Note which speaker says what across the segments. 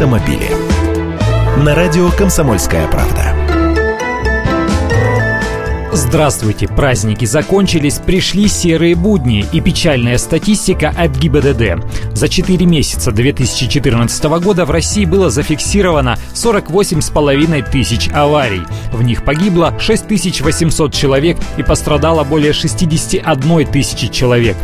Speaker 1: автомобили. На радио «Комсомольская правда».
Speaker 2: Здравствуйте! Праздники закончились, пришли серые будни и печальная статистика от ГИБДД. За 4 месяца 2014 года в России было зафиксировано 48,5 тысяч аварий. В них погибло 6800 человек и пострадало более 61 тысячи человек.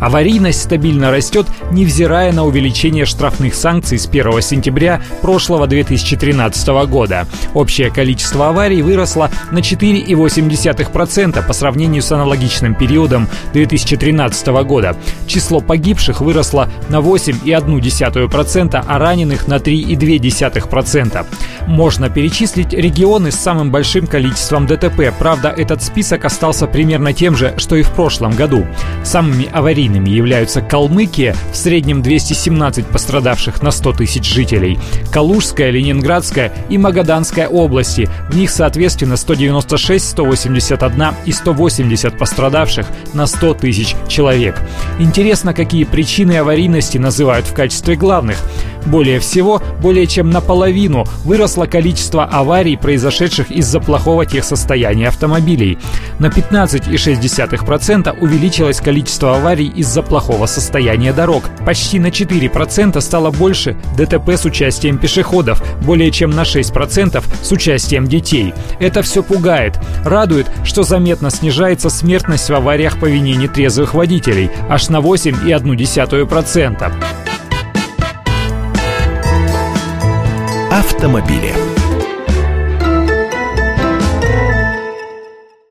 Speaker 2: Аварийность стабильно растет, невзирая на увеличение штрафных санкций с 1 сентября прошлого 2013 года. Общее количество аварий выросло на 4,8% по сравнению с аналогичным периодом 2013 года. Число погибших выросло на 8,1%, а раненых на 3,2%. Можно перечислить регионы с самым большим количеством ДТП. Правда, этот список остался примерно тем же, что и в прошлом году. Самыми аварийными являются Калмыкия, в среднем 217 пострадавших на 100 тысяч жителей, Калужская, Ленинградская и Магаданская области, в них соответственно 196, 181 и 180 пострадавших на 100 тысяч человек. Интересно, какие причины аварийности называют в качестве главных. Более всего, более чем наполовину выросло количество аварий, произошедших из-за плохого техсостояния автомобилей. На 15,6% увеличилось количество аварий из-за плохого состояния дорог. Почти на 4% стало больше ДТП с участием пешеходов, более чем на 6% с участием детей. Это все пугает. Радует, что заметно снижается смертность в авариях по вине нетрезвых водителей, аж на 8,1%.
Speaker 1: Автомобили.